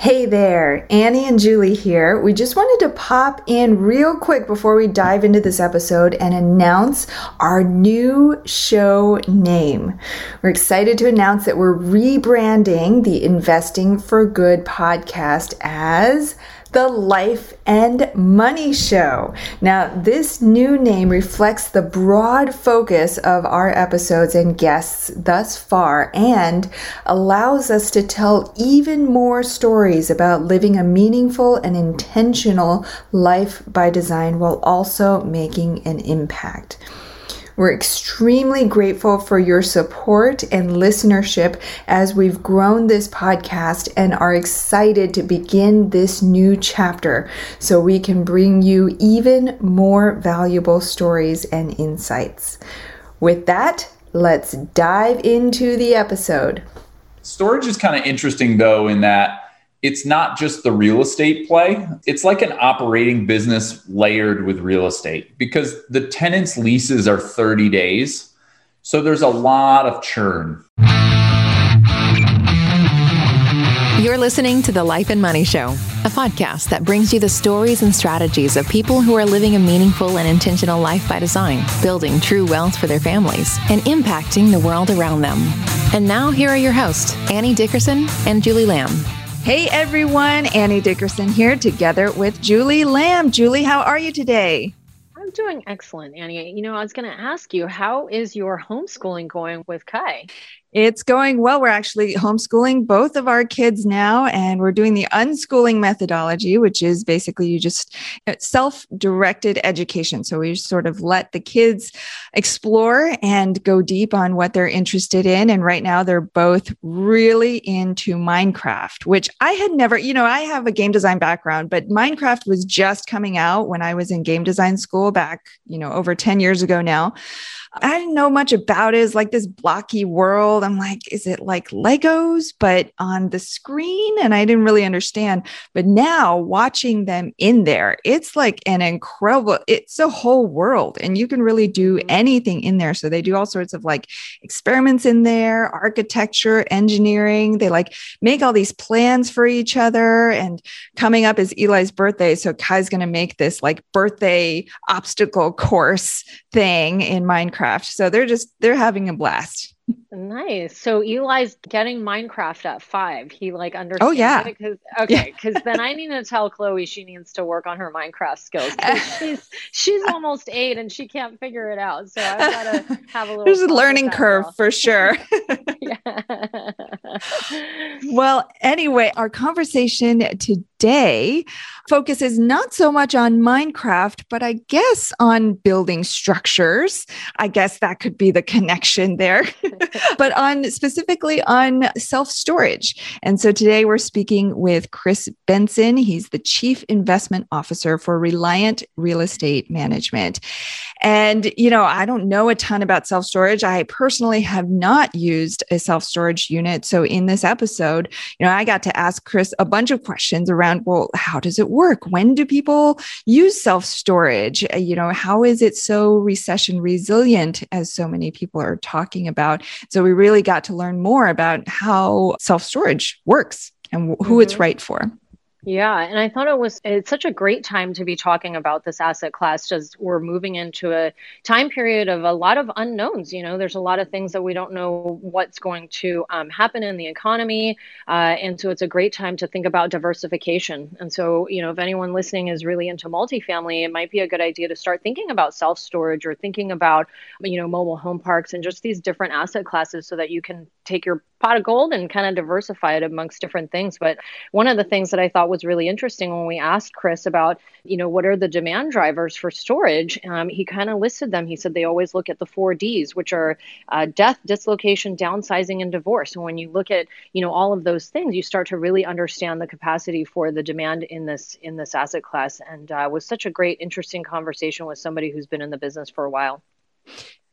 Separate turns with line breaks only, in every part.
Hey there, Annie and Julie here. We just wanted to pop in real quick before we dive into this episode and announce our new show name. We're excited to announce that we're rebranding the Investing for Good podcast as the Life and Money Show. Now, this new name reflects the broad focus of our episodes and guests thus far and allows us to tell even more stories about living a meaningful and intentional life by design while also making an impact. We're extremely grateful for your support and listenership as we've grown this podcast and are excited to begin this new chapter so we can bring you even more valuable stories and insights. With that, let's dive into the episode.
Storage is kind of interesting though, in that it's not just the real estate play. It's like an operating business layered with real estate because the tenant's leases are 30 days. So there's a lot of churn.
You're listening to the Life and Money Show, a podcast that brings you the stories and strategies of people who are living a meaningful and intentional life by design, building true wealth for their families, and impacting the world around them. And now, here are your hosts, Annie Dickerson and Julie Lam.
Hey everyone, Annie Dickerson here together with Julie Lam. Julie, how are you today?
I'm doing excellent, Annie. You know, I was going to ask you, how is your homeschooling going with Kai?
It's going well. We're actually homeschooling both of our kids now, and we're doing the unschooling methodology, which is basically you just uh, self directed education. So we sort of let the kids explore and go deep on what they're interested in. And right now, they're both really into Minecraft, which I had never, you know, I have a game design background, but Minecraft was just coming out when I was in game design school back, you know, over 10 years ago now. I didn't know much about it. It's like this blocky world. I'm like, is it like Legos, but on the screen? And I didn't really understand. But now watching them in there, it's like an incredible, it's a whole world. And you can really do mm-hmm. anything in there. So they do all sorts of like experiments in there, architecture, engineering. They like make all these plans for each other. And coming up is Eli's birthday. So Kai's going to make this like birthday obstacle course thing in Minecraft. So they're just they're having a blast.
Nice. So Eli's getting Minecraft at five. He like oh, understands.
Oh yeah.
Because okay, because yeah. then I need to tell Chloe she needs to work on her Minecraft skills. She's she's almost eight and she can't figure it out. So I've got to have a little.
There's a learning curve girl. for sure. well, anyway, our conversation today focuses not so much on Minecraft, but I guess on building structures. I guess that could be the connection there. But on specifically on self storage. And so today we're speaking with Chris Benson. He's the Chief Investment Officer for Reliant Real Estate Management. And, you know, I don't know a ton about self storage. I personally have not used a self storage unit. So in this episode, you know, I got to ask Chris a bunch of questions around, well, how does it work? When do people use self storage? Uh, you know, how is it so recession resilient as so many people are talking about? So we really got to learn more about how self storage works and who mm-hmm. it's right for.
Yeah, and I thought it was it's such a great time to be talking about this asset class just we're moving into a time period of a lot of unknowns. You know, there's a lot of things that we don't know what's going to um, happen in the economy, uh, and so it's a great time to think about diversification. And so, you know, if anyone listening is really into multifamily, it might be a good idea to start thinking about self storage or thinking about, you know, mobile home parks and just these different asset classes so that you can take your pot of gold and kind of diversify it amongst different things. But one of the things that I thought was really interesting when we asked Chris about, you know, what are the demand drivers for storage, um, he kind of listed them. He said they always look at the four Ds, which are uh, death, dislocation, downsizing, and divorce. And when you look at, you know, all of those things, you start to really understand the capacity for the demand in this in this asset class. And uh, was such a great, interesting conversation with somebody who's been in the business for a while.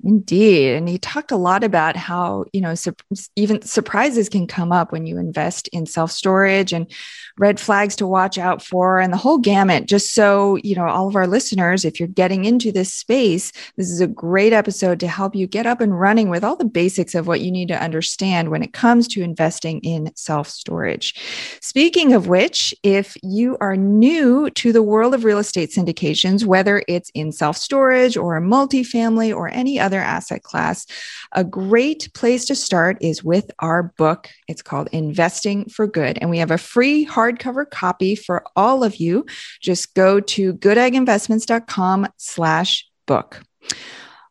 Indeed. And he talked a lot about how, you know, su- even surprises can come up when you invest in self storage and red flags to watch out for and the whole gamut. Just so, you know, all of our listeners, if you're getting into this space, this is a great episode to help you get up and running with all the basics of what you need to understand when it comes to investing in self storage. Speaking of which, if you are new to the world of real estate syndications, whether it's in self storage or a multifamily or any other asset class, a great place to start is with our book. It's called Investing for Good, and we have a free hardcover copy for all of you. Just go to goodegginvestments.com slash book.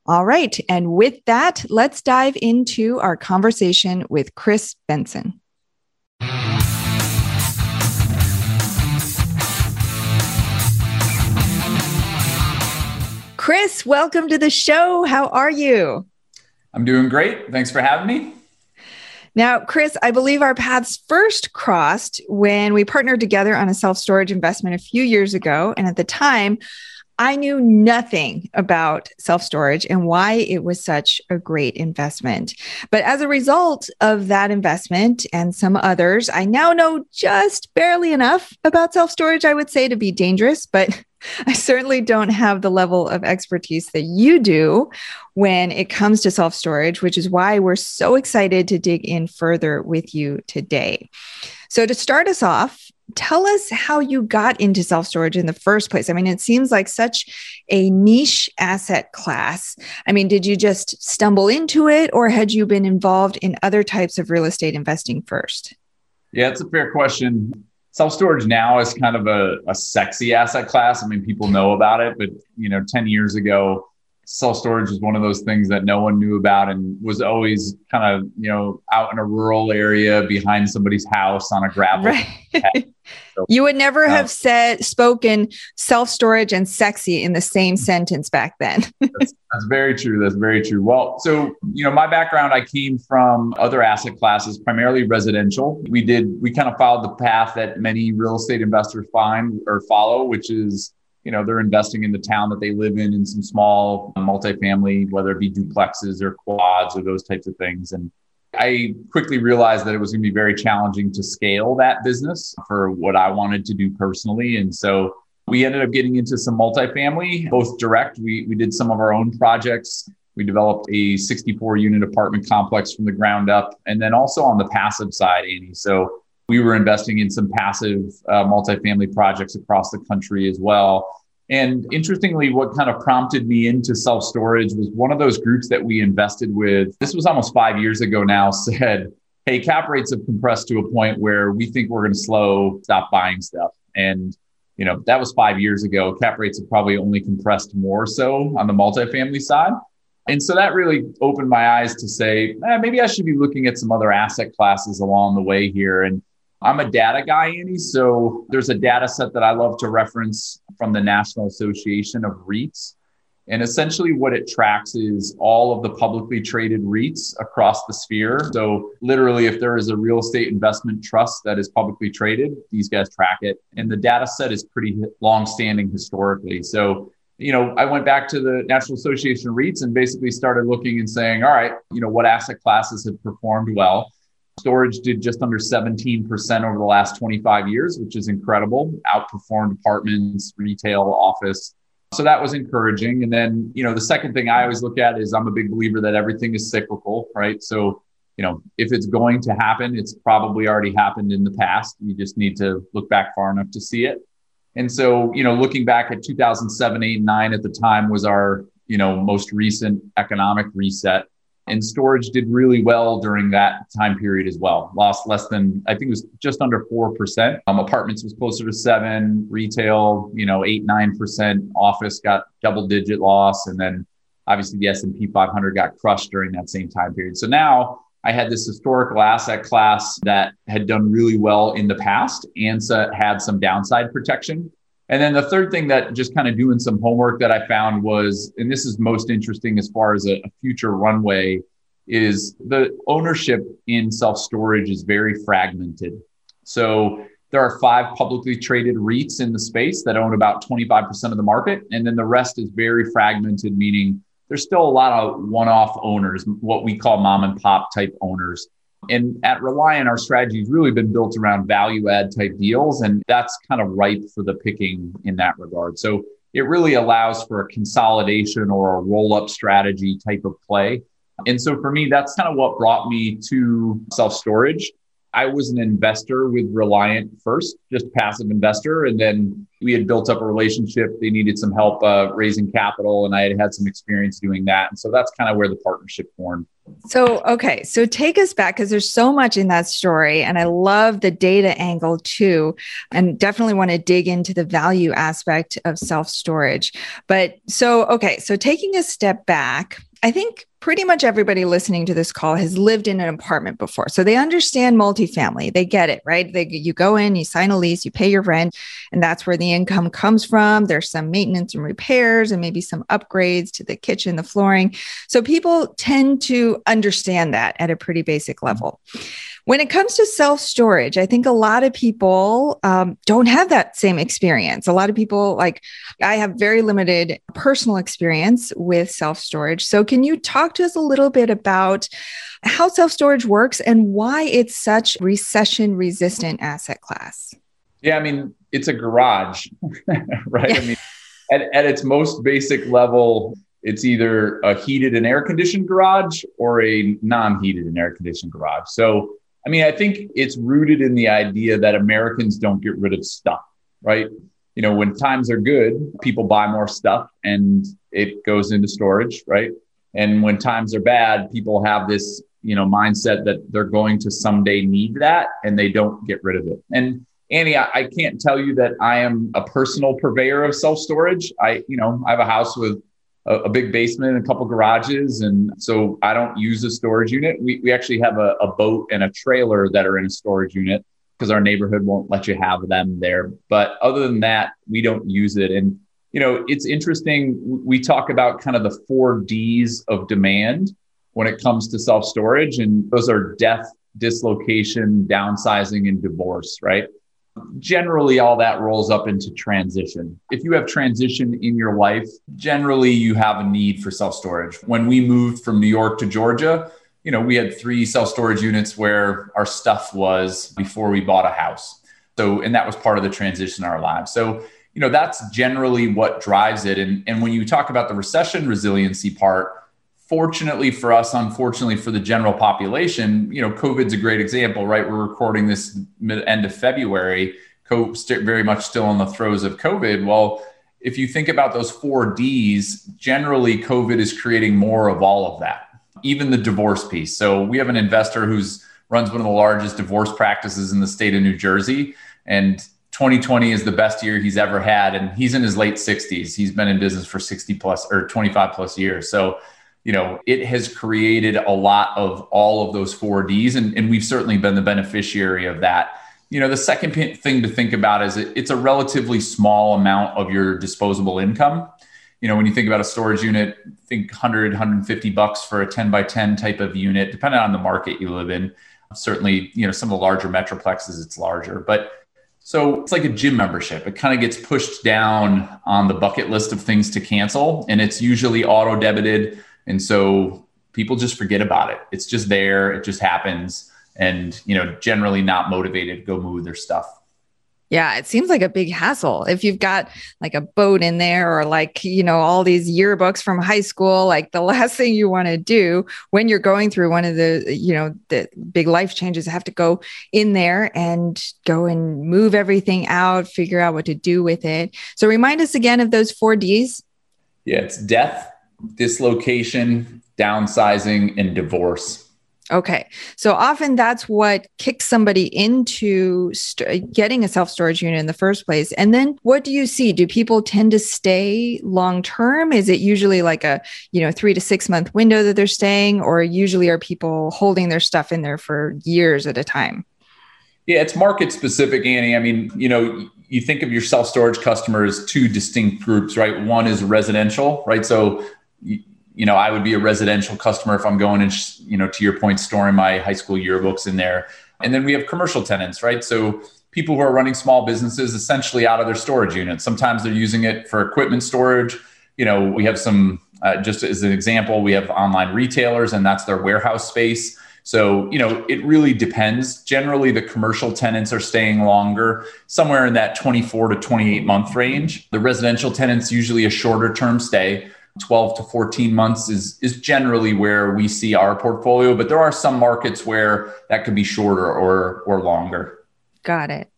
All right. And with that, let's dive into our conversation with Chris Benson. Chris, welcome to the show. How are you?
I'm doing great. Thanks for having me.
Now, Chris, I believe our paths first crossed when we partnered together on a self storage investment a few years ago. And at the time, I knew nothing about self storage and why it was such a great investment. But as a result of that investment and some others, I now know just barely enough about self storage, I would say, to be dangerous. But I certainly don't have the level of expertise that you do when it comes to self storage, which is why we're so excited to dig in further with you today. So, to start us off, tell us how you got into self storage in the first place. I mean, it seems like such a niche asset class. I mean, did you just stumble into it or had you been involved in other types of real estate investing first?
Yeah, it's a fair question. Self storage now is kind of a, a sexy asset class. I mean, people know about it, but you know, 10 years ago, self storage was one of those things that no one knew about and was always kind of you know out in a rural area behind somebody's house on a gravel.
Right. so, you would never uh, have said spoken self storage and sexy in the same sentence back then.
that's, that's very true. That's very true. Well, so you know, my background, I came from other asset classes, primarily residential. We did we kind of followed the path that many real estate investors find or follow, which is you know they're investing in the town that they live in in some small uh, multifamily whether it be duplexes or quads or those types of things. And i quickly realized that it was going to be very challenging to scale that business for what i wanted to do personally. And so we ended up getting into some multifamily both direct. We, we did some of our own projects. We developed a 64 unit apartment complex from the ground up and then also on the passive side annie so we were investing in some passive uh, multifamily projects across the country as well. And interestingly, what kind of prompted me into self storage was one of those groups that we invested with. This was almost five years ago now, said, Hey, cap rates have compressed to a point where we think we're going to slow, stop buying stuff. And, you know, that was five years ago. Cap rates have probably only compressed more so on the multifamily side. And so that really opened my eyes to say, eh, maybe I should be looking at some other asset classes along the way here. And I'm a data guy, Annie. So there's a data set that I love to reference from the National Association of REITs. And essentially, what it tracks is all of the publicly traded REITs across the sphere. So, literally, if there is a real estate investment trust that is publicly traded, these guys track it. And the data set is pretty long standing historically. So, you know, I went back to the National Association of REITs and basically started looking and saying, all right, you know, what asset classes have performed well? Storage did just under 17% over the last 25 years, which is incredible. Outperformed apartments, retail, office. So that was encouraging. And then, you know, the second thing I always look at is I'm a big believer that everything is cyclical, right? So, you know, if it's going to happen, it's probably already happened in the past. You just need to look back far enough to see it. And so, you know, looking back at 2007, 8, 9 at the time was our, you know, most recent economic reset. And storage did really well during that time period as well. Lost less than, I think it was just under 4%. Um, apartments was closer to seven, retail, you know, eight, 9%. Office got double digit loss. And then obviously the S&P 500 got crushed during that same time period. So now I had this historical asset class that had done really well in the past and had some downside protection. And then the third thing that just kind of doing some homework that I found was, and this is most interesting as far as a, a future runway, is the ownership in self storage is very fragmented. So there are five publicly traded REITs in the space that own about 25% of the market. And then the rest is very fragmented, meaning there's still a lot of one-off owners, what we call mom and pop type owners. And at Reliant, our strategy has really been built around value add type deals, and that's kind of ripe for the picking in that regard. So it really allows for a consolidation or a roll up strategy type of play. And so for me, that's kind of what brought me to self storage. I was an investor with Reliant first, just passive investor. And then we had built up a relationship. They needed some help uh, raising capital, and I had had some experience doing that. And so that's kind of where the partnership formed.
So, okay. So take us back because there's so much in that story. And I love the data angle too. And definitely want to dig into the value aspect of self storage. But so, okay. So taking a step back, I think pretty much everybody listening to this call has lived in an apartment before. So they understand multifamily. They get it, right? They, you go in, you sign a lease, you pay your rent, and that's where the income comes from. There's some maintenance and repairs and maybe some upgrades to the kitchen, the flooring. So people tend to understand that at a pretty basic level. When it comes to self storage, I think a lot of people um, don't have that same experience. A lot of people, like I have very limited personal experience with self storage. So, can you talk to us a little bit about how self storage works and why it's such recession resistant asset class?
Yeah, I mean, it's a garage, right? Yeah. I mean, at, at its most basic level, it's either a heated and air conditioned garage or a non heated and air conditioned garage. So, I mean, I think it's rooted in the idea that Americans don't get rid of stuff, right? You know, when times are good, people buy more stuff and it goes into storage, right? And when times are bad, people have this, you know, mindset that they're going to someday need that and they don't get rid of it. And Annie, I, I can't tell you that I am a personal purveyor of self storage. I, you know, I have a house with a, a, big basement and a couple garages. And so I don't use a storage unit. We, we actually have a, a boat and a trailer that are in a storage unit because our neighborhood won't let you have them there. But other than that, we don't use it. And, you know, it's interesting. We talk about kind of the four D's of demand when it comes to self storage, and those are death, dislocation, downsizing, and divorce, right? Generally all that rolls up into transition. If you have transition in your life, generally you have a need for self storage. When we moved from New York to Georgia, you know, we had three self storage units where our stuff was before we bought a house. So, and that was part of the transition in our lives. So, you know, that's generally what drives it. And, and when you talk about the recession resiliency part, fortunately for us, unfortunately for the general population, you know, COVID's a great example, right? We're recording this mid, end of February, very much still in the throes of COVID. Well, if you think about those four D's, generally COVID is creating more of all of that, even the divorce piece. So we have an investor who's runs one of the largest divorce practices in the state of New Jersey. And 2020 is the best year he's ever had. And he's in his late 60s. He's been in business for 60 plus or 25 plus years. So you know, it has created a lot of all of those four Ds, and, and we've certainly been the beneficiary of that. You know, the second thing to think about is it, it's a relatively small amount of your disposable income. You know, when you think about a storage unit, think 100, 150 bucks for a 10 by 10 type of unit, depending on the market you live in. Certainly, you know, some of the larger metroplexes, it's larger, but so it's like a gym membership. It kind of gets pushed down on the bucket list of things to cancel, and it's usually auto debited and so people just forget about it. It's just there, it just happens. And, you know, generally not motivated to go move their stuff.
Yeah, it seems like a big hassle. If you've got like a boat in there or like, you know, all these yearbooks from high school, like the last thing you want to do when you're going through one of the, you know, the big life changes, have to go in there and go and move everything out, figure out what to do with it. So remind us again of those four Ds.
Yeah, it's death, dislocation, downsizing, and divorce.
Okay. So often that's what kicks somebody into st- getting a self storage unit in the first place. And then what do you see? Do people tend to stay long term? Is it usually like a, you know, 3 to 6 month window that they're staying or usually are people holding their stuff in there for years at a time?
Yeah, it's market specific, Annie. I mean, you know, you think of your self storage customers two distinct groups, right? One is residential, right? So you know, I would be a residential customer if I'm going and, you know, to your point, storing my high school yearbooks in there. And then we have commercial tenants, right? So people who are running small businesses essentially out of their storage units. Sometimes they're using it for equipment storage. You know, we have some Uh, just as an example, we have online retailers, and that's their warehouse space. So, you know, it really depends. Generally, the commercial tenants are staying longer, somewhere in that 24 to 28 month range. The residential tenants usually a shorter term stay. 12 to 14 months is is generally where we see our portfolio, but there are some markets where that could be shorter or or longer.
Got it.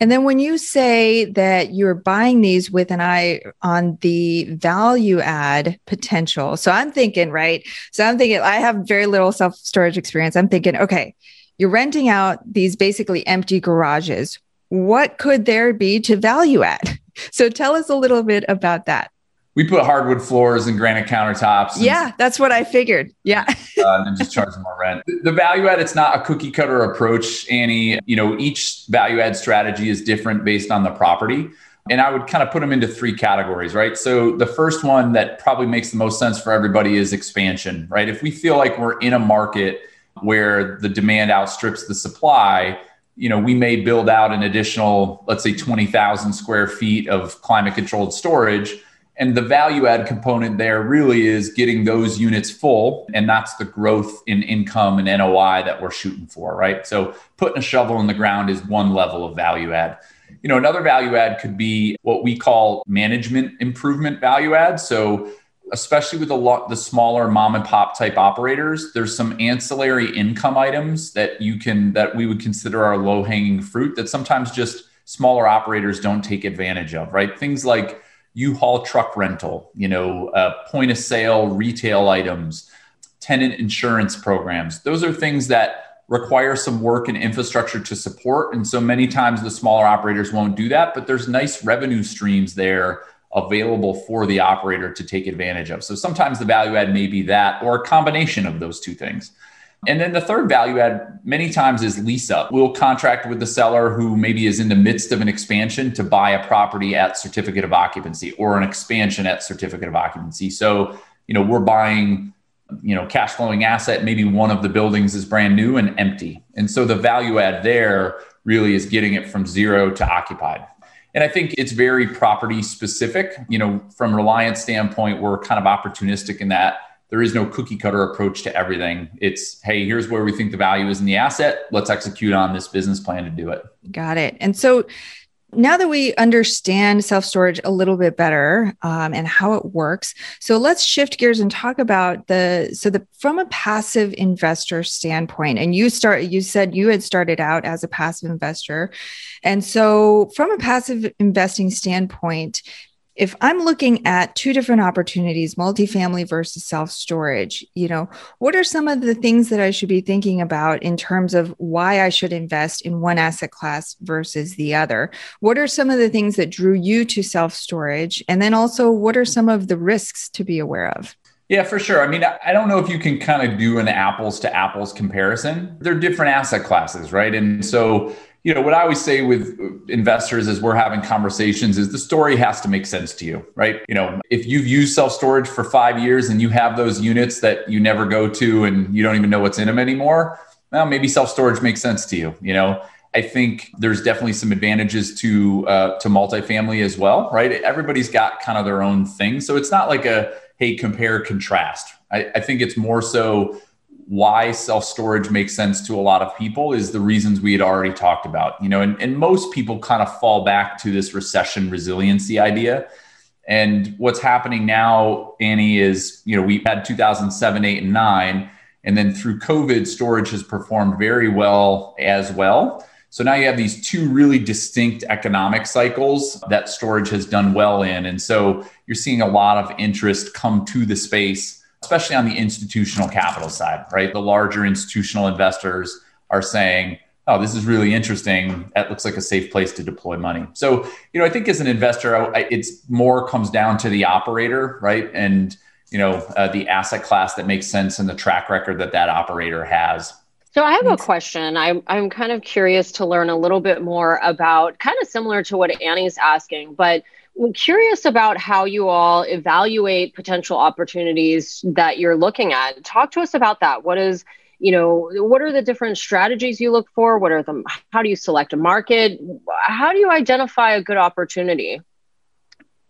And then when you say that you're buying these with an eye on the value add potential. So I'm thinking, right? So I'm thinking I have very little self-storage experience. I'm thinking, okay, you're renting out these basically empty garages. What could there be to value add? So tell us a little bit about that
we put hardwood floors and granite countertops. And,
yeah, that's what I figured. Yeah.
uh, and just charge more rent. The value add, it's not a cookie cutter approach, Annie. You know, each value add strategy is different based on the property. And I would kind of put them into three categories, right? So the first one that probably makes the most sense for everybody is expansion, right? If we feel like we're in a market where the demand outstrips the supply, you know, we may build out an additional, let's say 20,000 square feet of climate controlled storage and the value add component there really is getting those units full. And that's the growth in income and NOI that we're shooting for, right? So putting a shovel in the ground is one level of value add. You know, another value add could be what we call management improvement value add. So especially with a lot the smaller mom and pop type operators there's some ancillary income items that you can that we would consider our low hanging fruit that sometimes just smaller operators don't take advantage of right things like U-Haul truck rental, you know, uh, point of sale retail items, tenant insurance programs. Those are things that require some work and infrastructure to support. And so many times the smaller operators won't do that, but there's nice revenue streams there available for the operator to take advantage of. So sometimes the value add may be that or a combination of those two things. And then the third value add many times is lease up. We'll contract with the seller who maybe is in the midst of an expansion to buy a property at certificate of occupancy or an expansion at certificate of occupancy. So, you know, we're buying, you know, cash flowing asset. Maybe one of the buildings is brand new and empty. And so the value add there really is getting it from zero to occupied. And I think it's very property specific. You know, from Reliance standpoint, we're kind of opportunistic in that there is no cookie cutter approach to everything. It's, hey, here's where we think the value is in the asset. Let's execute on this business plan to do it.
Got it. And so now that we understand self storage a little bit better um, and how it works, so let's shift gears and talk about the so the from a passive investor standpoint. And you start, you said you had started out as a passive investor, and so from a passive investing standpoint, if I'm looking at two different opportunities, multifamily versus self storage, you know, what are some of the things that I should be thinking about in terms of why I should invest in one asset class versus the other? What are some of the things that drew you to self storage? And then also, what are some of the risks to be aware of?
Yeah, for sure. I mean, I don't know if you can kind of do an apples to apples comparison. They're different asset classes, right? And so, you know what i always say with investors as we're having conversations is the story has to make sense to you right? You know if you've used self storage for five years and you have those units that you never go to and you don't even know what's in them anymore well maybe self storage makes sense to you you know? I think there's definitely some advantages to uh, to multifamily as well right? Everybody's got kind of their own thing. So it's not like a hey compare contrast. I, I think it's more so why self storage makes sense to a lot of people is the reasons we had already talked about. You know, and, and most people kind of fall back to this recession resiliency idea. And what's happening now, Annie, is you know we had 2007, eight, and nine, and then through COVID, storage has performed very well as well. So now you have these two really distinct economic cycles that storage has done well in, and so you're seeing a lot of interest come to the space especially on the institutional capital side, right? The larger institutional investors are saying, oh, this is really interesting. That looks like a safe place to deploy money. So, you know, I think as an investor, it's more comes down to the operator, right? And, you know, uh, the asset class that makes sense and the track record that that operator has.
So I have a question. I'm I'm kind of curious to learn a little bit more about kind of similar to what Annie's asking, but I'm curious about how you all evaluate potential opportunities that you're looking at. Talk to us about that. What is, you know, what are the different strategies you look for? What are the, how do you select a market? How do you identify a good opportunity?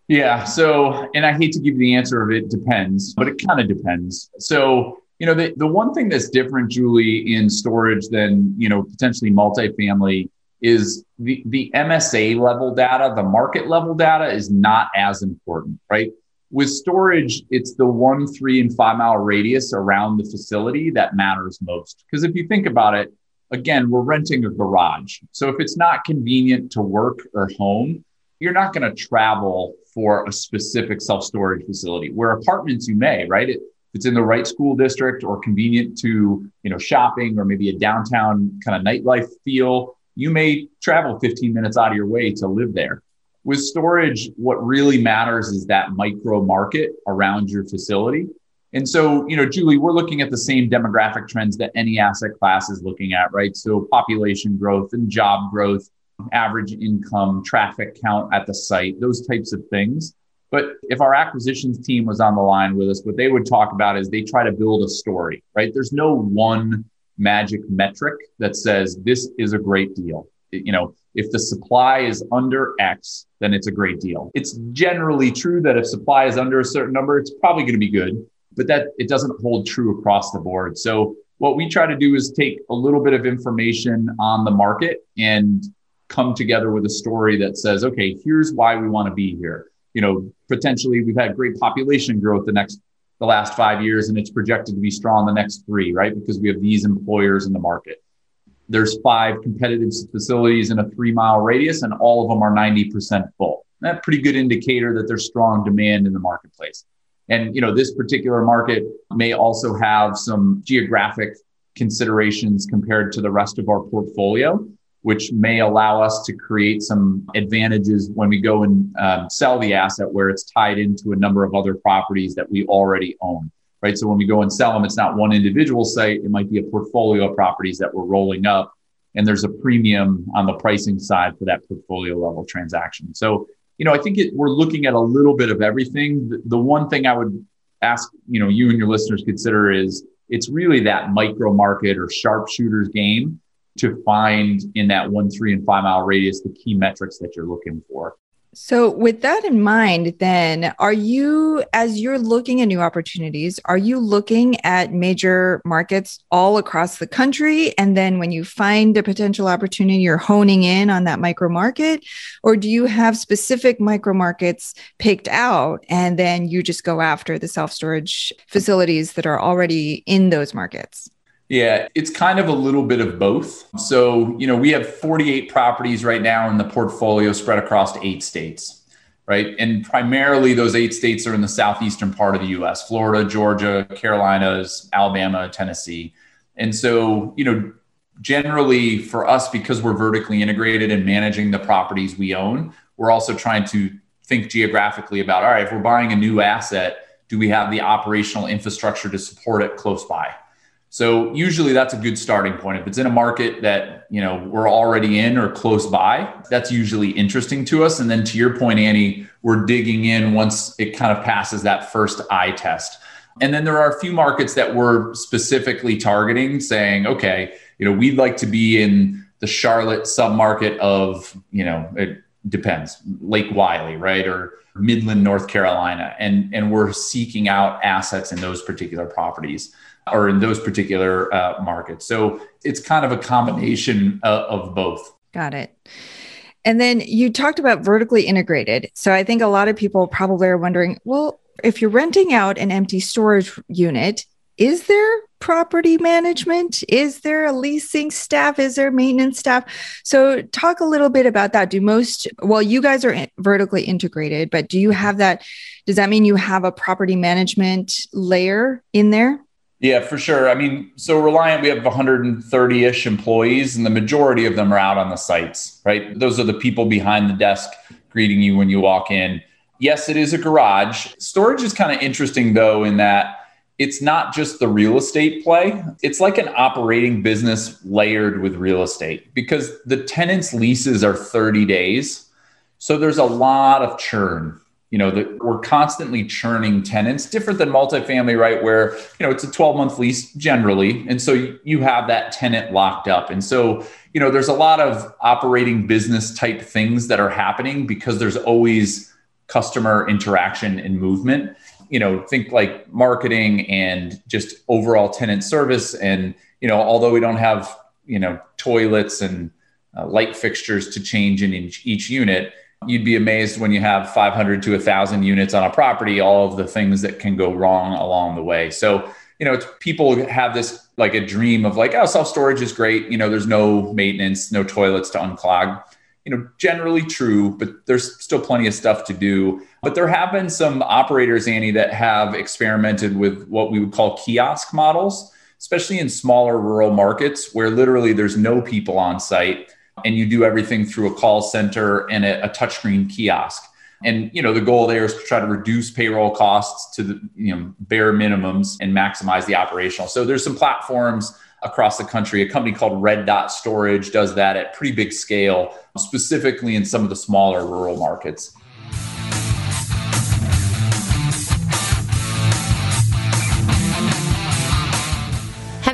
Yeah. So, and I hate to give you the answer of it depends, but it kind of depends. So, you know, the, the one thing that's different, Julie, in storage than, you know, potentially multifamily is the, the MSA level data, the market level data is not as important, right? With storage, it's the one, three, and five mile radius around the facility that matters most. Because if you think about it, again, we're renting a garage. So if it's not convenient to work or home, you're not going to travel for a specific self storage facility. Where apartments, you may, right? It, it's in the right school district or convenient to you know shopping or maybe a downtown kind of nightlife feel you may travel 15 minutes out of your way to live there with storage what really matters is that micro market around your facility and so you know julie we're looking at the same demographic trends that any asset class is looking at right so population growth and job growth average income, traffic count at the site, those types of things. But if our acquisitions team was on the line with us, what they would talk about is they try to build a story, right? There's no one magic metric that says this is a great deal. You know, if the supply is under X, then it's a great deal. It's generally true that if supply is under a certain number, it's probably going to be good, but that it doesn't hold true across the board. So what we try to do is take a little bit of information on the market and come together with a story that says, okay, here's why we want to be here. You know, potentially we've had great population growth the next the last five years, and it's projected to be strong the next three, right? Because we have these employers in the market. There's five competitive facilities in a three mile radius, and all of them are 90% full. That's pretty good indicator that there's strong demand in the marketplace. And you know, this particular market may also have some geographic considerations compared to the rest of our portfolio which may allow us to create some advantages when we go and um, sell the asset where it's tied into a number of other properties that we already own right? So when we go and sell them it's not one individual site. It might be a portfolio of properties that we're rolling up and there's a premium on the pricing side for that portfolio level transaction. So you know i think it, we're looking at a little bit of everything. The, the one thing i would ask you know you and your listeners consider is it's really that micro market or sharpshooters game to find in that one, three, and five mile radius the key metrics that you're looking for.
So, with that in mind, then, are you, as you're looking at new opportunities, are you looking at major markets all across the country? And then when you find a potential opportunity, you're honing in on that micro market? Or do you have specific micro markets picked out and then you just go after the self storage facilities that are already in those markets?
Yeah, it's kind of a little bit of both. So, you know, we have 48 properties right now in the portfolio spread across eight states, right? And primarily those eight states are in the southeastern part of the US Florida, Georgia, Carolinas, Alabama, Tennessee. And so, you know, generally for us, because we're vertically integrated and managing the properties we own, we're also trying to think geographically about all right, if we're buying a new asset, do we have the operational infrastructure to support it close by? So usually that's a good starting point. If it's in a market that, you know, we're already in or close by, that's usually interesting to us. And then to your point, Annie, we're digging in once it kind of passes that first eye test. And then there are a few markets that we're specifically targeting, saying, okay, you know, we'd like to be in the Charlotte submarket of, you know, it depends, Lake Wylie, right? Or Midland, North Carolina. And, and we're seeking out assets in those particular properties or in those particular uh, markets. So it's kind of a combination of, of both.
Got it. And then you talked about vertically integrated. So I think a lot of people probably are wondering, well, if you're renting out an empty storage unit, is there property management? Is there a leasing staff? Is there maintenance staff? So, talk a little bit about that. Do most, well, you guys are vertically integrated, but do you have that? Does that mean you have a property management layer in there?
Yeah, for sure. I mean, so Reliant, we have 130 ish employees, and the majority of them are out on the sites, right? Those are the people behind the desk greeting you when you walk in. Yes, it is a garage. Storage is kind of interesting, though, in that it's not just the real estate play, it's like an operating business layered with real estate because the tenant's leases are 30 days. So there's a lot of churn you know that we're constantly churning tenants different than multifamily right where you know it's a 12 month lease generally and so you have that tenant locked up and so you know there's a lot of operating business type things that are happening because there's always customer interaction and movement. You know, think like marketing and just overall tenant service. And, you know, although we don't have, you know, toilets and uh, light fixtures to change in each, each unit, you'd be amazed when you have 500 to 1,000 units on a property, all of the things that can go wrong along the way. So, you know, people have this like a dream of like, oh, self storage is great. You know, there's no maintenance, no toilets to unclog. You know, generally true, but there's still plenty of stuff to do. But there have been some operators, Annie, that have experimented with what we would call kiosk models, especially in smaller rural markets where literally there's no people on site and you do everything through a call center and a, a touchscreen kiosk. And you know the goal there is to try to reduce payroll costs to the you know bare minimums and maximize the operational. So there's some platforms across the country. A company called Red Dot Storage does that at pretty big scale, specifically in some of the smaller rural markets.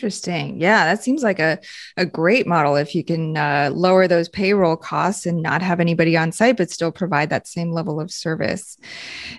Interesting. Yeah, that seems like a, a great model if you can uh, lower those payroll costs and not have anybody on site, but still provide that same level of service.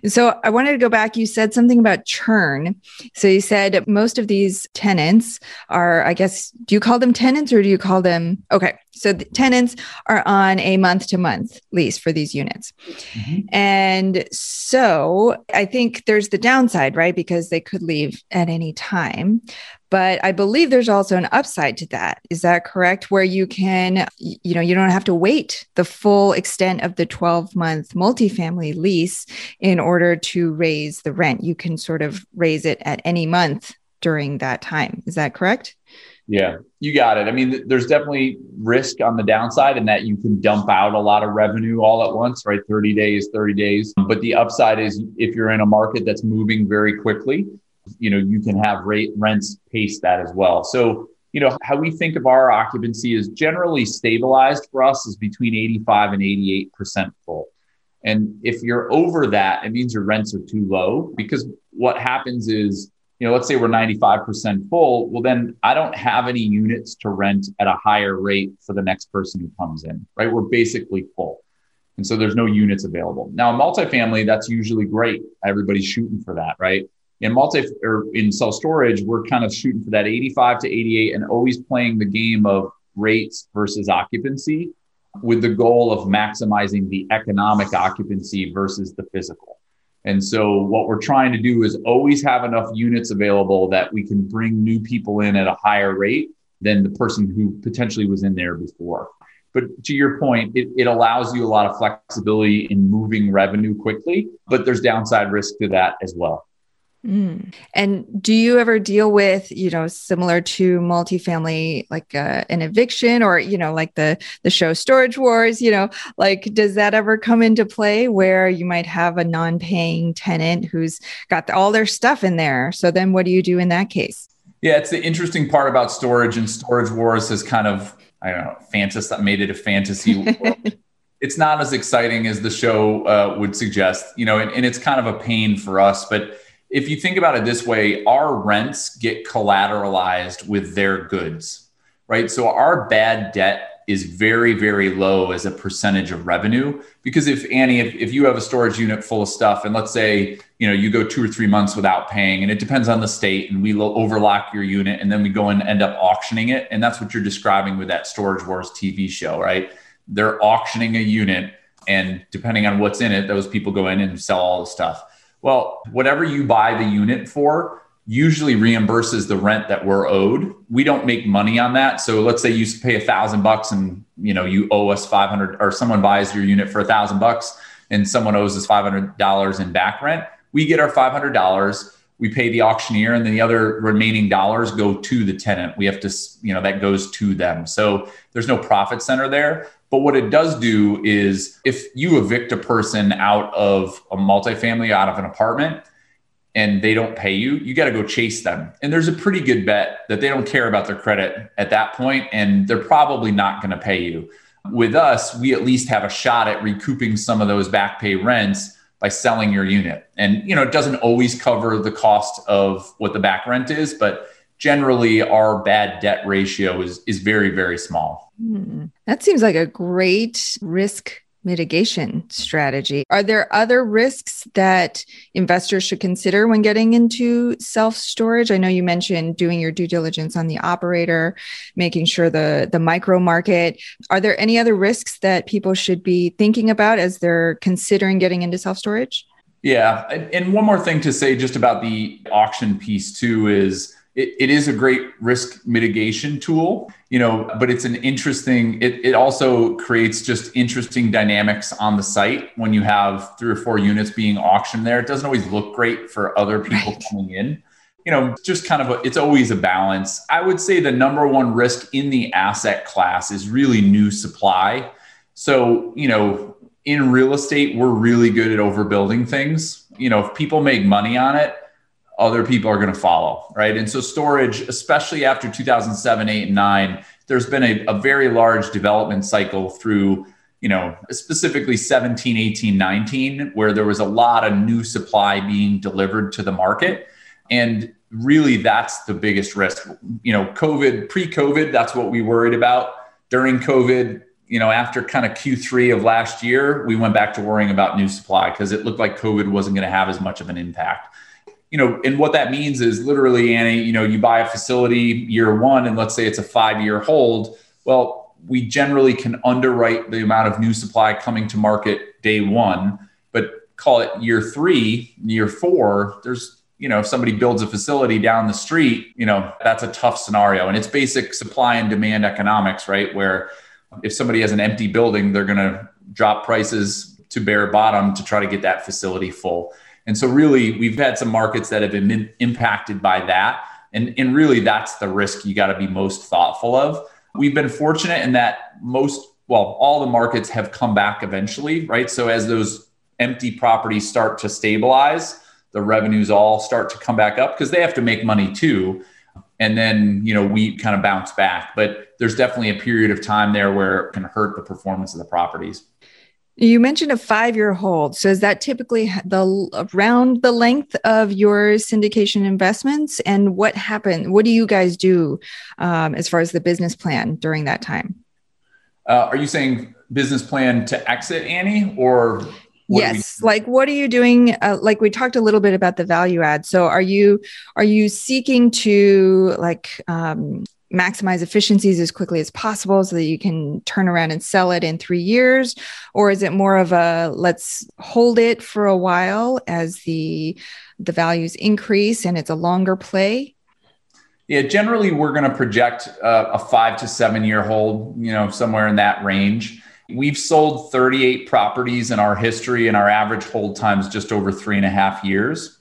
So I wanted to go back. You said something about churn. So you said most of these tenants are, I guess, do you call them tenants or do you call them? Okay. So the tenants are on a month to month lease for these units. Mm-hmm. And so I think there's the downside, right? Because they could leave at any time. But I believe there's also an upside to that. Is that correct? Where you can, you know, you don't have to wait the full extent of the 12 month multifamily lease in order to raise the rent. You can sort of raise it at any month during that time. Is that correct?
Yeah, you got it. I mean, there's definitely risk on the downside in that you can dump out a lot of revenue all at once, right? 30 days, 30 days. But the upside is if you're in a market that's moving very quickly, you know, you can have rate rents pace that as well. So, you know, how we think of our occupancy is generally stabilized for us is between 85 and 88% full. And if you're over that, it means your rents are too low because what happens is, you know, let's say we're 95% full. Well, then I don't have any units to rent at a higher rate for the next person who comes in, right? We're basically full. And so there's no units available. Now, multifamily, that's usually great. Everybody's shooting for that, right? in multi or in self storage, we're kind of shooting for that 85 to 88 and always playing the game of rates versus occupancy with the goal of maximizing the economic occupancy versus the physical. And so what we're trying to do is always have enough units available that we can bring new people in at a higher rate than the person who potentially was in there before. But to your point, it, it allows you a lot of flexibility in moving revenue quickly, but there's downside risk to that as well.
Mm. And do you ever deal with, you know, similar to multifamily, like uh, an eviction or, you know, like the the show Storage Wars, you know, like does that ever come into play where you might have a non-paying tenant who's got all their stuff in there? So then what do you do in that case?
Yeah, it's the interesting part about storage and Storage Wars has kind of, I don't know, fantasy that made it a fantasy. it's not as exciting as the show uh, would suggest, you know, and, and it's kind of a pain for us, but if you think about it this way, our rents get collateralized with their goods, right? So our bad debt is very, very low as a percentage of revenue. Because if Annie, if, if you have a storage unit full of stuff, and let's say, you know, you go two or three months without paying, and it depends on the state, and we overlock your unit, and then we go and end up auctioning it. And that's what you're describing with that Storage Wars TV show, right? They're auctioning a unit, and depending on what's in it, those people go in and sell all the stuff well, whatever you buy the unit for usually reimburses the rent that we're owed. We don't make money on that. So let's say you pay a thousand bucks and you know you owe us 500 or someone buys your unit for a thousand bucks and someone owes us $500 in back rent. We get our $500 we pay the auctioneer and then the other remaining dollars go to the tenant we have to you know that goes to them so there's no profit center there but what it does do is if you evict a person out of a multifamily, out of an apartment, and they don't pay you, you got to go chase them. And there's a pretty good bet that they don't care about their credit at that point, and they're probably not going to pay you. With us, we at least have a shot at recouping some of those back pay rents by selling your unit. And you know, it doesn't always cover the cost of what the back rent is, but generally our bad debt ratio is is very very small.
Hmm. That seems like a great risk mitigation strategy. Are there other risks that investors should consider when getting into self storage? I know you mentioned doing your due diligence on the operator, making sure the the micro market. Are there any other risks that people should be thinking about as they're considering getting into self storage?
Yeah, and one more thing to say just about the auction piece too is it, it is a great risk mitigation tool you know but it's an interesting it, it also creates just interesting dynamics on the site when you have three or four units being auctioned there. It doesn't always look great for other people right. coming in. You know just kind of a, it's always a balance. I would say the number one risk in the asset class is really new supply. So you know in real estate we're really good at overbuilding things. You know if people make money on it other people are going to follow, right? And so storage, especially after 2007, 8, and 9, there's been a, a very large development cycle through, you know, specifically 17, 18, 19, where there was a lot of new supply being delivered to the market. And really that's the biggest risk. You know, COVID, pre-COVID, that's what we worried about. During COVID, you know, after kind of Q3 of last year, we went back to worrying about new supply because it looked like COVID wasn't going to have as much of an impact you know, and what that means is literally, Annie, you know, you buy a facility year one, and let's say it's a five year hold. Well, we generally can underwrite the amount of new supply coming to market day one, but call it year three, year four, there's, you know, if somebody builds a facility down the street, you know, that's a tough scenario. And it's basic supply and demand economics, right? Where if somebody has an empty building, they're going to drop prices to bare bottom to try to get that facility full. And so, really, we've had some markets that have been impacted by that. And, and really, that's the risk you got to be most thoughtful of. We've been fortunate in that most, well, all the markets have come back eventually, right? So, as those empty properties start to stabilize, the revenues all start to come back up because they have to make money too. And then, you know, we kind of bounce back. But there's definitely a period of time there where it can hurt the performance of the properties.
You mentioned a five year hold. So is that typically the around the length of your syndication investments? And what happened? What do you guys do um, as far as the business plan during that time?
Uh, are you saying business plan to exit Annie or?
yes like what are you doing uh, like we talked a little bit about the value add so are you are you seeking to like um, maximize efficiencies as quickly as possible so that you can turn around and sell it in three years? Or is it more of a let's hold it for a while as the the values increase and it's a longer play?
Yeah, generally we're going to project uh, a five to seven year hold, you know, somewhere in that range. We've sold 38 properties in our history, and our average hold time is just over three and a half years.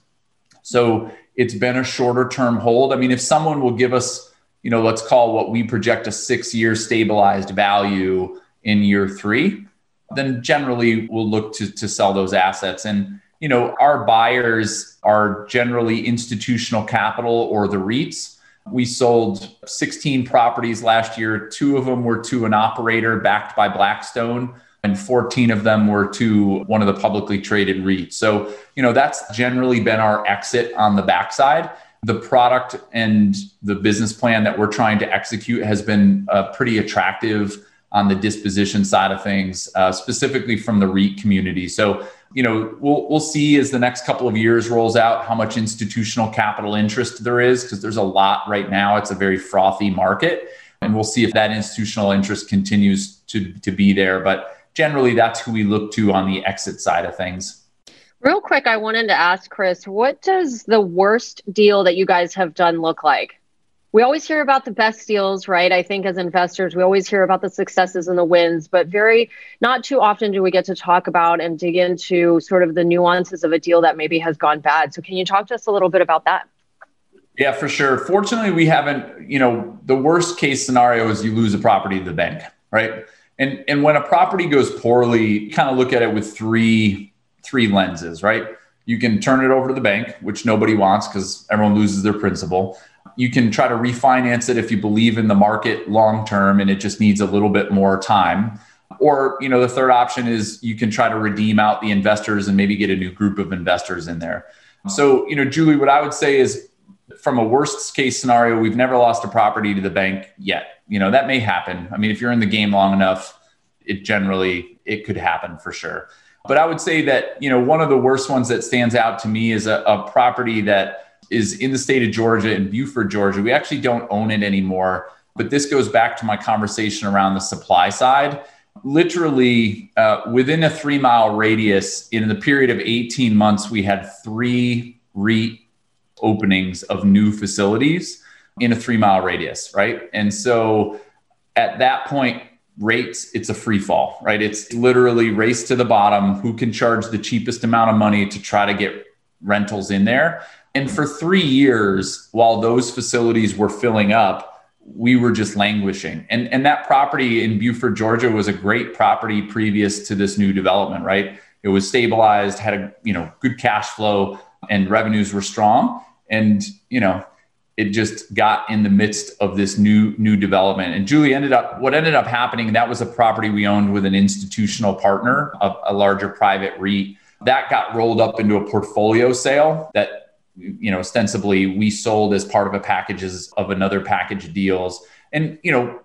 So it's been a shorter term hold. I mean, if someone will give us, you know, let's call what we project a six year stabilized value in year three, then generally we'll look to, to sell those assets. And, you know, our buyers are generally institutional capital or the REITs. We sold 16 properties last year. Two of them were to an operator backed by Blackstone, and 14 of them were to one of the publicly traded REITs. So, you know, that's generally been our exit on the backside. The product and the business plan that we're trying to execute has been uh, pretty attractive on the disposition side of things, uh, specifically from the REIT community. So, you know, we'll we'll see as the next couple of years rolls out how much institutional capital interest there is because there's a lot right now. It's a very frothy market, and we'll see if that institutional interest continues to to be there. But generally, that's who we look to on the exit side of things.
Real quick, I wanted to ask Chris, what does the worst deal that you guys have done look like? we always hear about the best deals, right? I think as investors, we always hear about the successes and the wins, but very not too often do we get to talk about and dig into sort of the nuances of a deal that maybe has gone bad. So, can you talk to us a little bit about that?
Yeah, for sure. Fortunately, we haven't, you know, the worst case scenario is you lose a property to the bank, right? And and when a property goes poorly, kind of look at it with three three lenses, right? You can turn it over to the bank, which nobody wants because everyone loses their principal. You can try to refinance it if you believe in the market long term and it just needs a little bit more time. Or you know the third option is you can try to redeem out the investors and maybe get a new group of investors in there. So you know julie what i would say is from a worst case scenario we've never lost a property to the bank yet. You know that may happen. I mean if you're in the game long enough it generally it could happen for sure but i would say that you know one of the worst ones that stands out to me is a, a property that is in the state of Georgia in Buford, Georgia. We actually don't own it anymore, but this goes back to my conversation around the supply side. Literally, uh, within a three mile radius, in the period of 18 months, we had three REIT openings of new facilities in a three mile radius, right? And so at that point, rates, it's a free fall, right? It's literally race to the bottom. Who can charge the cheapest amount of money to try to get rentals in there? And for three years, while those facilities were filling up, we were just languishing. And, and that property in Buford, Georgia was a great property previous to this new development, right? It was stabilized, had a you know good cash flow, and revenues were strong. And you know, it just got in the midst of this new new development. And Julie ended up what ended up happening. That was a property we owned with an institutional partner, a, a larger private REIT. That got rolled up into a portfolio sale that you know, ostensibly we sold as part of a packages of another package deals. And, you know,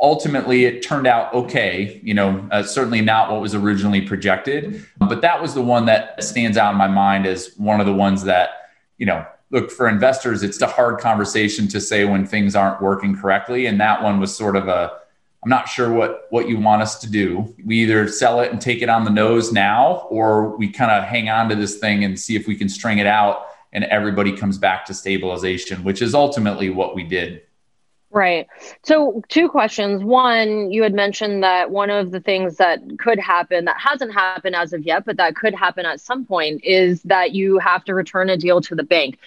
ultimately it turned out okay, you know, uh, certainly not what was originally projected, but that was the one that stands out in my mind as one of the ones that, you know, look for investors, it's a hard conversation to say when things aren't working correctly. And that one was sort of a, I'm not sure what what you want us to do. We either sell it and take it on the nose now, or we kind of hang on to this thing and see if we can string it out and everybody comes back to stabilization, which is ultimately what we did.
Right. So, two questions. One, you had mentioned that one of the things that could happen that hasn't happened as of yet, but that could happen at some point is that you have to return a deal to the bank.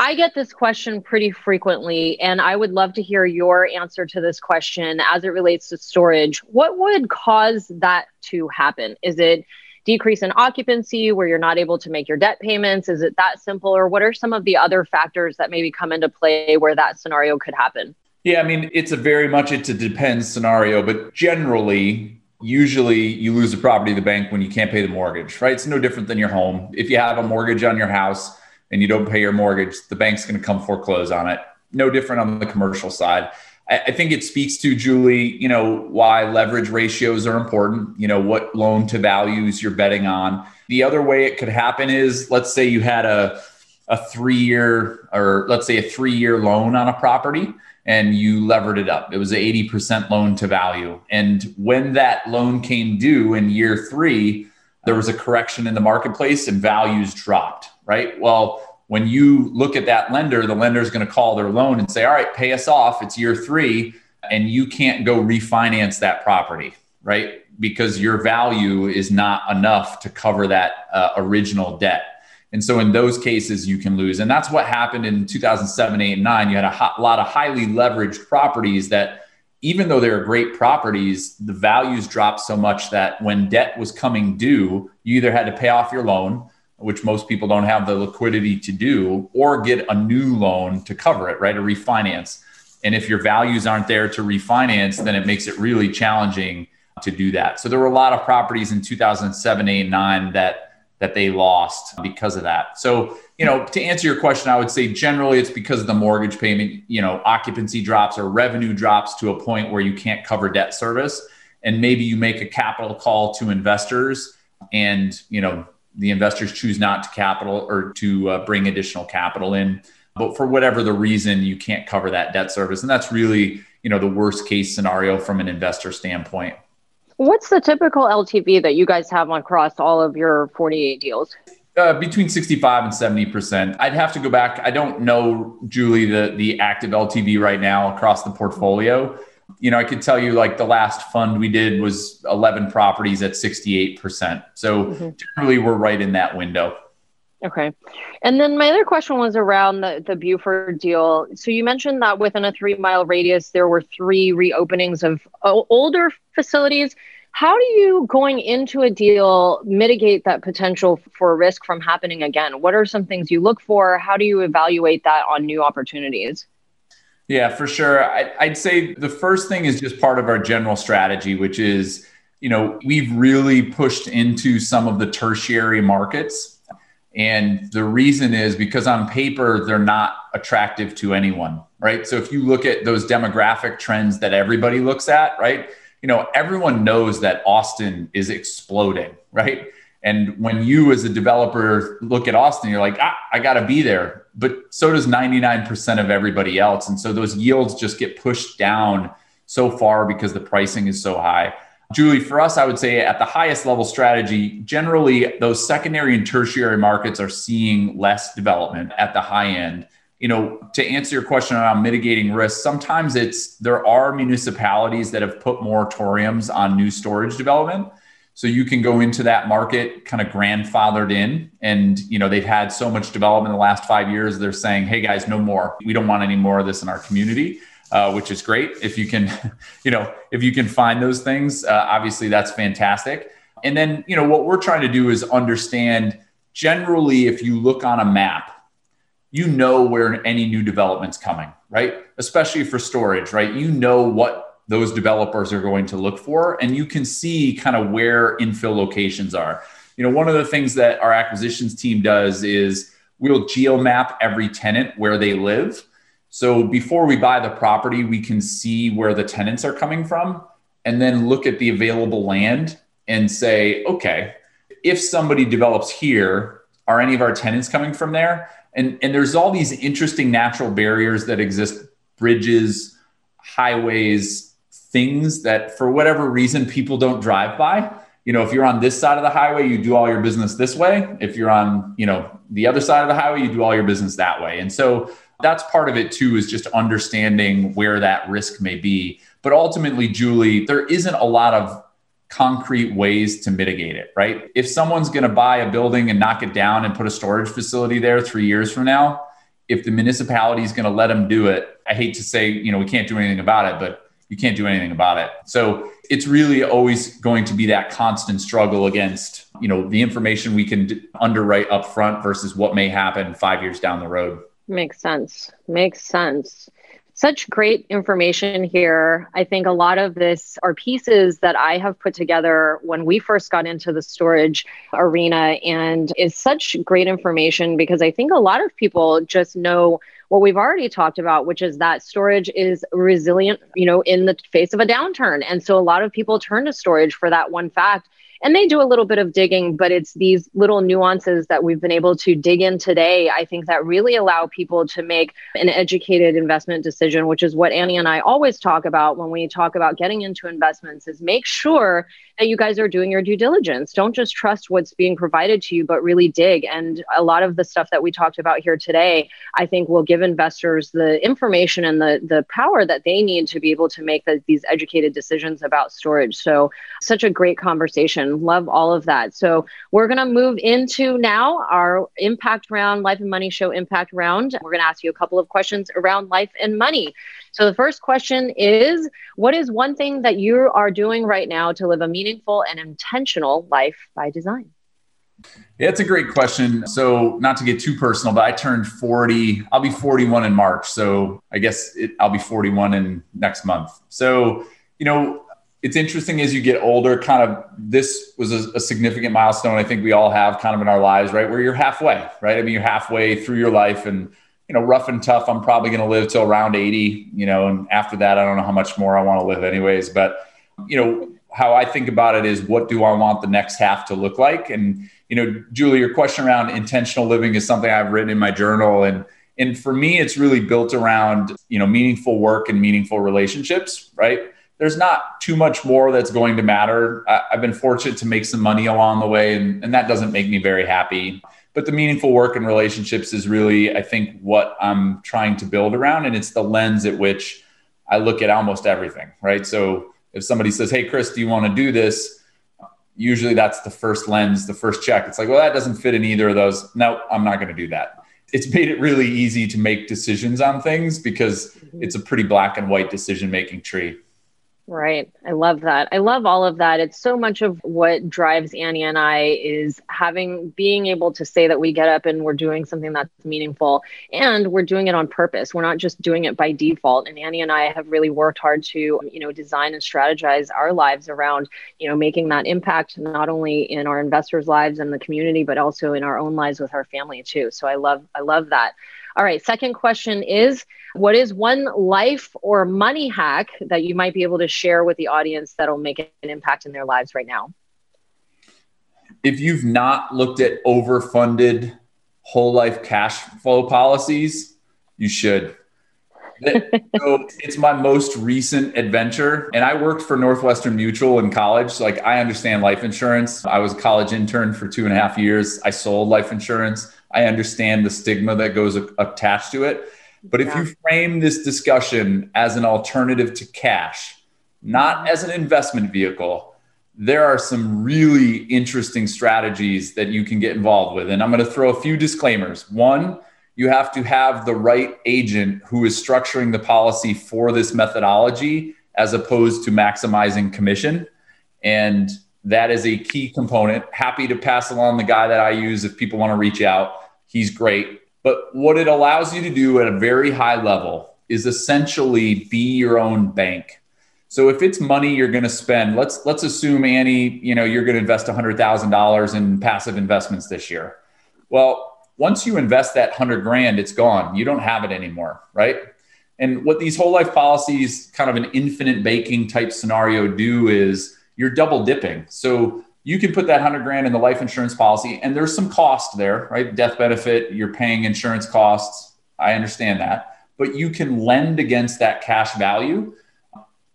I get this question pretty frequently, and I would love to hear your answer to this question as it relates to storage. What would cause that to happen? Is it decrease in occupancy where you're not able to make your debt payments? Is it that simple? Or what are some of the other factors that maybe come into play where that scenario could happen?
Yeah, I mean, it's a very much it's a depends scenario, but generally, usually you lose a property to the bank when you can't pay the mortgage, right? It's no different than your home. If you have a mortgage on your house and you don't pay your mortgage, the bank's going to come foreclose on it. No different on the commercial side. I think it speaks to Julie, you know, why leverage ratios are important, you know, what loan to values you're betting on. The other way it could happen is let's say you had a a 3-year or let's say a 3-year loan on a property and you levered it up. It was an 80% loan to value. And when that loan came due in year 3, there was a correction in the marketplace and values dropped, right? Well, when you look at that lender, the lender is going to call their loan and say, all right, pay us off. It's year three. And you can't go refinance that property, right? Because your value is not enough to cover that uh, original debt. And so in those cases, you can lose. And that's what happened in 2007, 8, and 9. You had a hot, lot of highly leveraged properties that, even though they were great properties, the values dropped so much that when debt was coming due, you either had to pay off your loan, which most people don't have the liquidity to do, or get a new loan to cover it, right? A refinance. And if your values aren't there to refinance, then it makes it really challenging to do that. So there were a lot of properties in 2007, 8, 9 that that they lost because of that. So, you know, to answer your question, I would say generally it's because of the mortgage payment, you know, occupancy drops or revenue drops to a point where you can't cover debt service. And maybe you make a capital call to investors and, you know, the investors choose not to capital or to uh, bring additional capital in. But for whatever the reason, you can't cover that debt service. And that's really, you know, the worst case scenario from an investor standpoint.
What's the typical LTV that you guys have across all of your 48 deals?
Uh, between 65 and 70%. I'd have to go back. I don't know, Julie, the, the active LTV right now across the portfolio. You know, I could tell you like the last fund we did was 11 properties at 68%. So mm-hmm. generally, we're right in that window.
Okay. And then my other question was around the, the Buford deal. So you mentioned that within a three mile radius, there were three reopenings of older facilities. How do you, going into a deal, mitigate that potential for risk from happening again? What are some things you look for? How do you evaluate that on new opportunities?
Yeah, for sure. I'd say the first thing is just part of our general strategy, which is, you know, we've really pushed into some of the tertiary markets and the reason is because on paper, they're not attractive to anyone, right? So if you look at those demographic trends that everybody looks at, right? You know, everyone knows that Austin is exploding, right? And when you as a developer look at Austin, you're like, ah, I got to be there. But so does 99% of everybody else. And so those yields just get pushed down so far because the pricing is so high. Julie, for us, I would say at the highest level strategy, generally those secondary and tertiary markets are seeing less development at the high end. You know, to answer your question around mitigating risk, sometimes it's there are municipalities that have put moratoriums on new storage development. So you can go into that market kind of grandfathered in and you know they've had so much development in the last 5 years they're saying, "Hey guys, no more. We don't want any more of this in our community." uh, which is great. If you can, you know, if you can find those things, uh, obviously that's fantastic. And then, you know, what we're trying to do is understand generally, if you look on a map, you know where any new development's coming, right? Especially for storage, right? You know what those developers are going to look for, and you can see kind of where infill locations are. You know, one of the things that our acquisitions team does is we'll geomap every tenant where they live so before we buy the property, we can see where the tenants are coming from and then look at the available land and say, okay, if somebody develops here, are any of our tenants coming from there? And, and there's all these interesting natural barriers that exist bridges, highways, things that for whatever reason people don't drive by. You know, if you're on this side of the highway, you do all your business this way. If you're on, you know, the other side of the highway, you do all your business that way. And so that's part of it too is just understanding where that risk may be but ultimately julie there isn't a lot of concrete ways to mitigate it right if someone's going to buy a building and knock it down and put a storage facility there three years from now if the municipality is going to let them do it i hate to say you know we can't do anything about it but you can't do anything about it so it's really always going to be that constant struggle against you know the information we can underwrite up front versus what may happen five years down the road
Makes sense. Makes sense. Such great information here. I think a lot of this are pieces that I have put together when we first got into the storage arena. And it's such great information because I think a lot of people just know what we've already talked about, which is that storage is resilient, you know, in the face of a downturn. And so a lot of people turn to storage for that one fact and they do a little bit of digging, but it's these little nuances that we've been able to dig in today. I think that really allow people to make an educated investment decision, which is what Annie and I always talk about when we talk about getting into investments is make sure that you guys are doing your due diligence. Don't just trust what's being provided to you, but really dig. And a lot of the stuff that we talked about here today, I think will give investors the information and the, the power that they need to be able to make the, these educated decisions about storage. So, such a great conversation. Love all of that. So we're going to move into now our impact round, life and money show impact round. We're going to ask you a couple of questions around life and money. So the first question is What is one thing that you are doing right now to live a meaningful and intentional life by design?
Yeah, it's a great question. So, not to get too personal, but I turned 40. I'll be 41 in March. So, I guess it, I'll be 41 in next month. So, you know, it's interesting as you get older, kind of this was a, a, significant milestone I think we all have kind of in our lives, right? Where you're halfway, right? I mean, you're halfway through your life and, you know, rough and tough. I'm probably going to live till around 80, you know, and after that, I don't know how much more I want to live anyways. But, you know, how I think about it is what do I want the next half to look like? And, you know, Julie, your question around intentional living is something I've written in my journal. And, and for me, it's really built around, you know, meaningful work and meaningful relationships, right? There's not too much more that's going to matter. I, have been fortunate to make some money along the way, and, and that doesn't make me very happy. But the meaningful work and relationships is really, I think, what I'm trying to build around. And it's the lens at which I look at almost everything, right? So if somebody says, Hey, Chris, do you want to do this? Usually that's the first lens, the first check. It's like, well, that doesn't fit in either of those. No, I'm not going to do that. It's made it really easy to make decisions on things because it's a pretty black and white decision making tree.
Right. I love that. I love all of that. It's so much of what drives Annie and I is having being able to say that we get up and we're doing something that's meaningful and we're doing it on purpose. We're not just doing it by default. And Annie and I have really worked hard to, you know, design and strategize our lives around, you know, making that impact not only in our investors' lives and the community, but also in our own lives with our family too. So I love I love that. All right, second question is what is one life or money hack that you might be able to share with the audience that'll make an impact in their lives right now?
If you've not looked at overfunded whole life cash flow policies, you should. so it's my most recent adventure and i worked for northwestern mutual in college so like i understand life insurance i was a college intern for two and a half years i sold life insurance I understand the stigma that goes attached to it. But if you frame this discussion as an alternative to cash, not mm-hmm. as an investment vehicle, there are some really interesting strategies that you can get involved with. And I'm going to throw a few disclaimers. One, you have to have the right agent who is structuring the policy for this methodology as opposed to maximizing commission. And that is a key component. Happy to pass along the guy that I use if people want to reach out. He's great. But what it allows you to do at a very high level is essentially be your own bank. So if it's money you're going to spend, let's let's assume Annie, you know, you're going to invest $100,000 in passive investments this year. Well, once you invest that 100 grand, it's gone. You don't have it anymore, right? And what these whole life policies, kind of an infinite banking type scenario do is you're double dipping. So you can put that 100 grand in the life insurance policy and there's some cost there, right? Death benefit, you're paying insurance costs. I understand that. But you can lend against that cash value.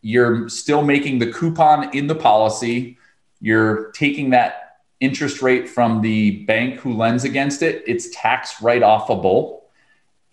You're still making the coupon in the policy. You're taking that interest rate from the bank who lends against it. It's tax write offable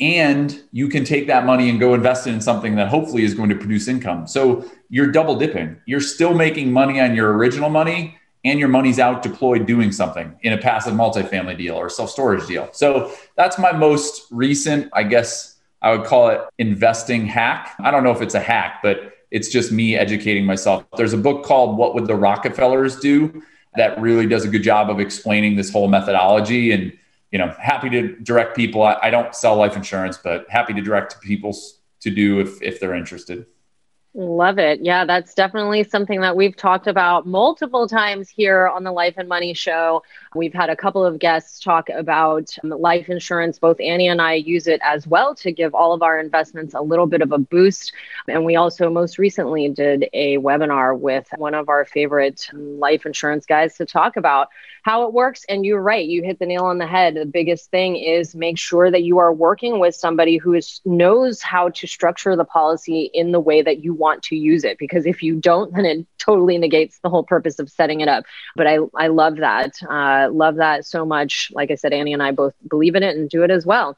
and you can take that money and go invest it in something that hopefully is going to produce income. So you're double dipping. You're still making money on your original money and your money's out deployed doing something in a passive multifamily deal or self-storage deal. So that's my most recent, I guess I would call it investing hack. I don't know if it's a hack, but it's just me educating myself. There's a book called What Would the Rockefellers Do that really does a good job of explaining this whole methodology and you know, happy to direct people. I, I don't sell life insurance, but happy to direct people to do if if they're interested.
Love it. Yeah, that's definitely something that we've talked about multiple times here on the Life and Money Show. We've had a couple of guests talk about life insurance. Both Annie and I use it as well to give all of our investments a little bit of a boost. And we also most recently did a webinar with one of our favorite life insurance guys to talk about how it works. And you're right, you hit the nail on the head. The biggest thing is make sure that you are working with somebody who is, knows how to structure the policy in the way that you want to use it. Because if you don't, then it totally negates the whole purpose of setting it up. But I, I love that. Uh, love that so much. Like I said, Annie and I both believe in it and do it as well.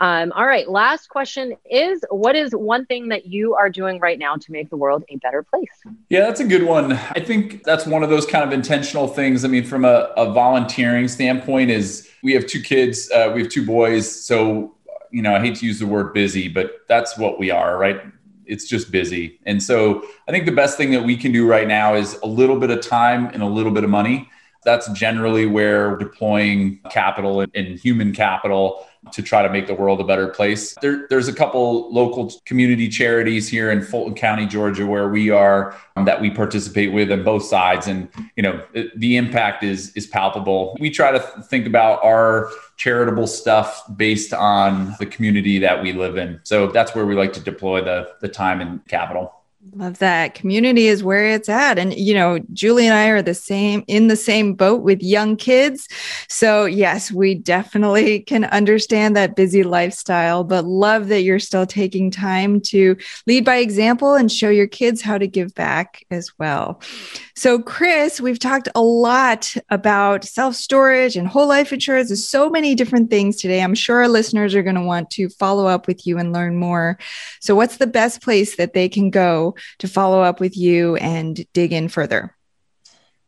Um, all right. Last question is what is one thing that you are doing right now to make the world a better place?
Yeah, that's a good one. I think that's one of those kind of intentional things. I mean, from a, a volunteering standpoint, is we have two kids, uh, we have two boys. So, you know, I hate to use the word busy, but that's what we are, right? It's just busy. And so I think the best thing that we can do right now is a little bit of time and a little bit of money. That's generally where deploying capital and human capital to try to make the world a better place. There, there's a couple local community charities here in Fulton County, Georgia, where we are um, that we participate with on both sides, and you know the impact is is palpable. We try to think about our charitable stuff based on the community that we live in. So that's where we like to deploy the the time and capital.
Love that. Community is where it's at. And, you know, Julie and I are the same in the same boat with young kids. So, yes, we definitely can understand that busy lifestyle, but love that you're still taking time to lead by example and show your kids how to give back as well. So, Chris, we've talked a lot about self storage and whole life insurance. There's so many different things today. I'm sure our listeners are going to want to follow up with you and learn more. So, what's the best place that they can go to follow up with you and dig in further?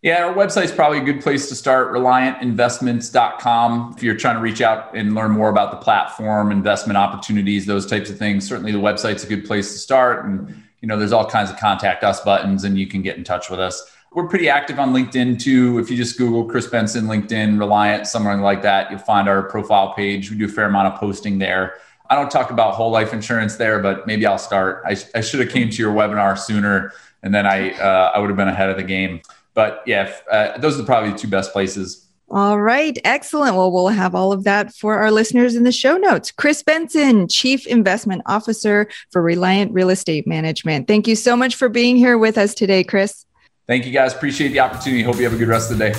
Yeah, our website's probably a good place to start, reliantinvestments.com. If you're trying to reach out and learn more about the platform, investment opportunities, those types of things, certainly the website's a good place to start. And, you know, there's all kinds of contact us buttons and you can get in touch with us we're pretty active on LinkedIn too. If you just Google Chris Benson, LinkedIn, Reliant, somewhere like that, you'll find our profile page. We do a fair amount of posting there. I don't talk about whole life insurance there, but maybe I'll start. I, I should have came to your webinar sooner, and then I uh, I would have been ahead of the game. But yeah, uh, those are probably the two best places.
All right, excellent. Well, we'll have all of that for our listeners in the show notes. Chris Benson, Chief Investment Officer for Reliant Real Estate Management. Thank you so much for being here with us today, Chris.
Thank you guys. Appreciate the opportunity. Hope you have a good rest of the day.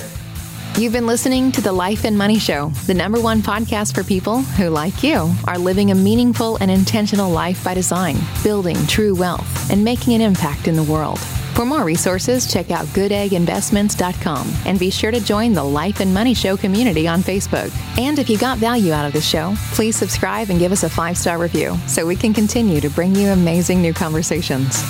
You've been listening to the Life and Money Show, the number one podcast for people who, like you, are living a meaningful and intentional life by design, building true wealth, and making an impact in the world. For more resources, check out goodegginvestments.com and be sure to join the Life and Money Show community on Facebook. And if you got value out of this show, please subscribe and give us a five star review so we can continue to bring you amazing new conversations.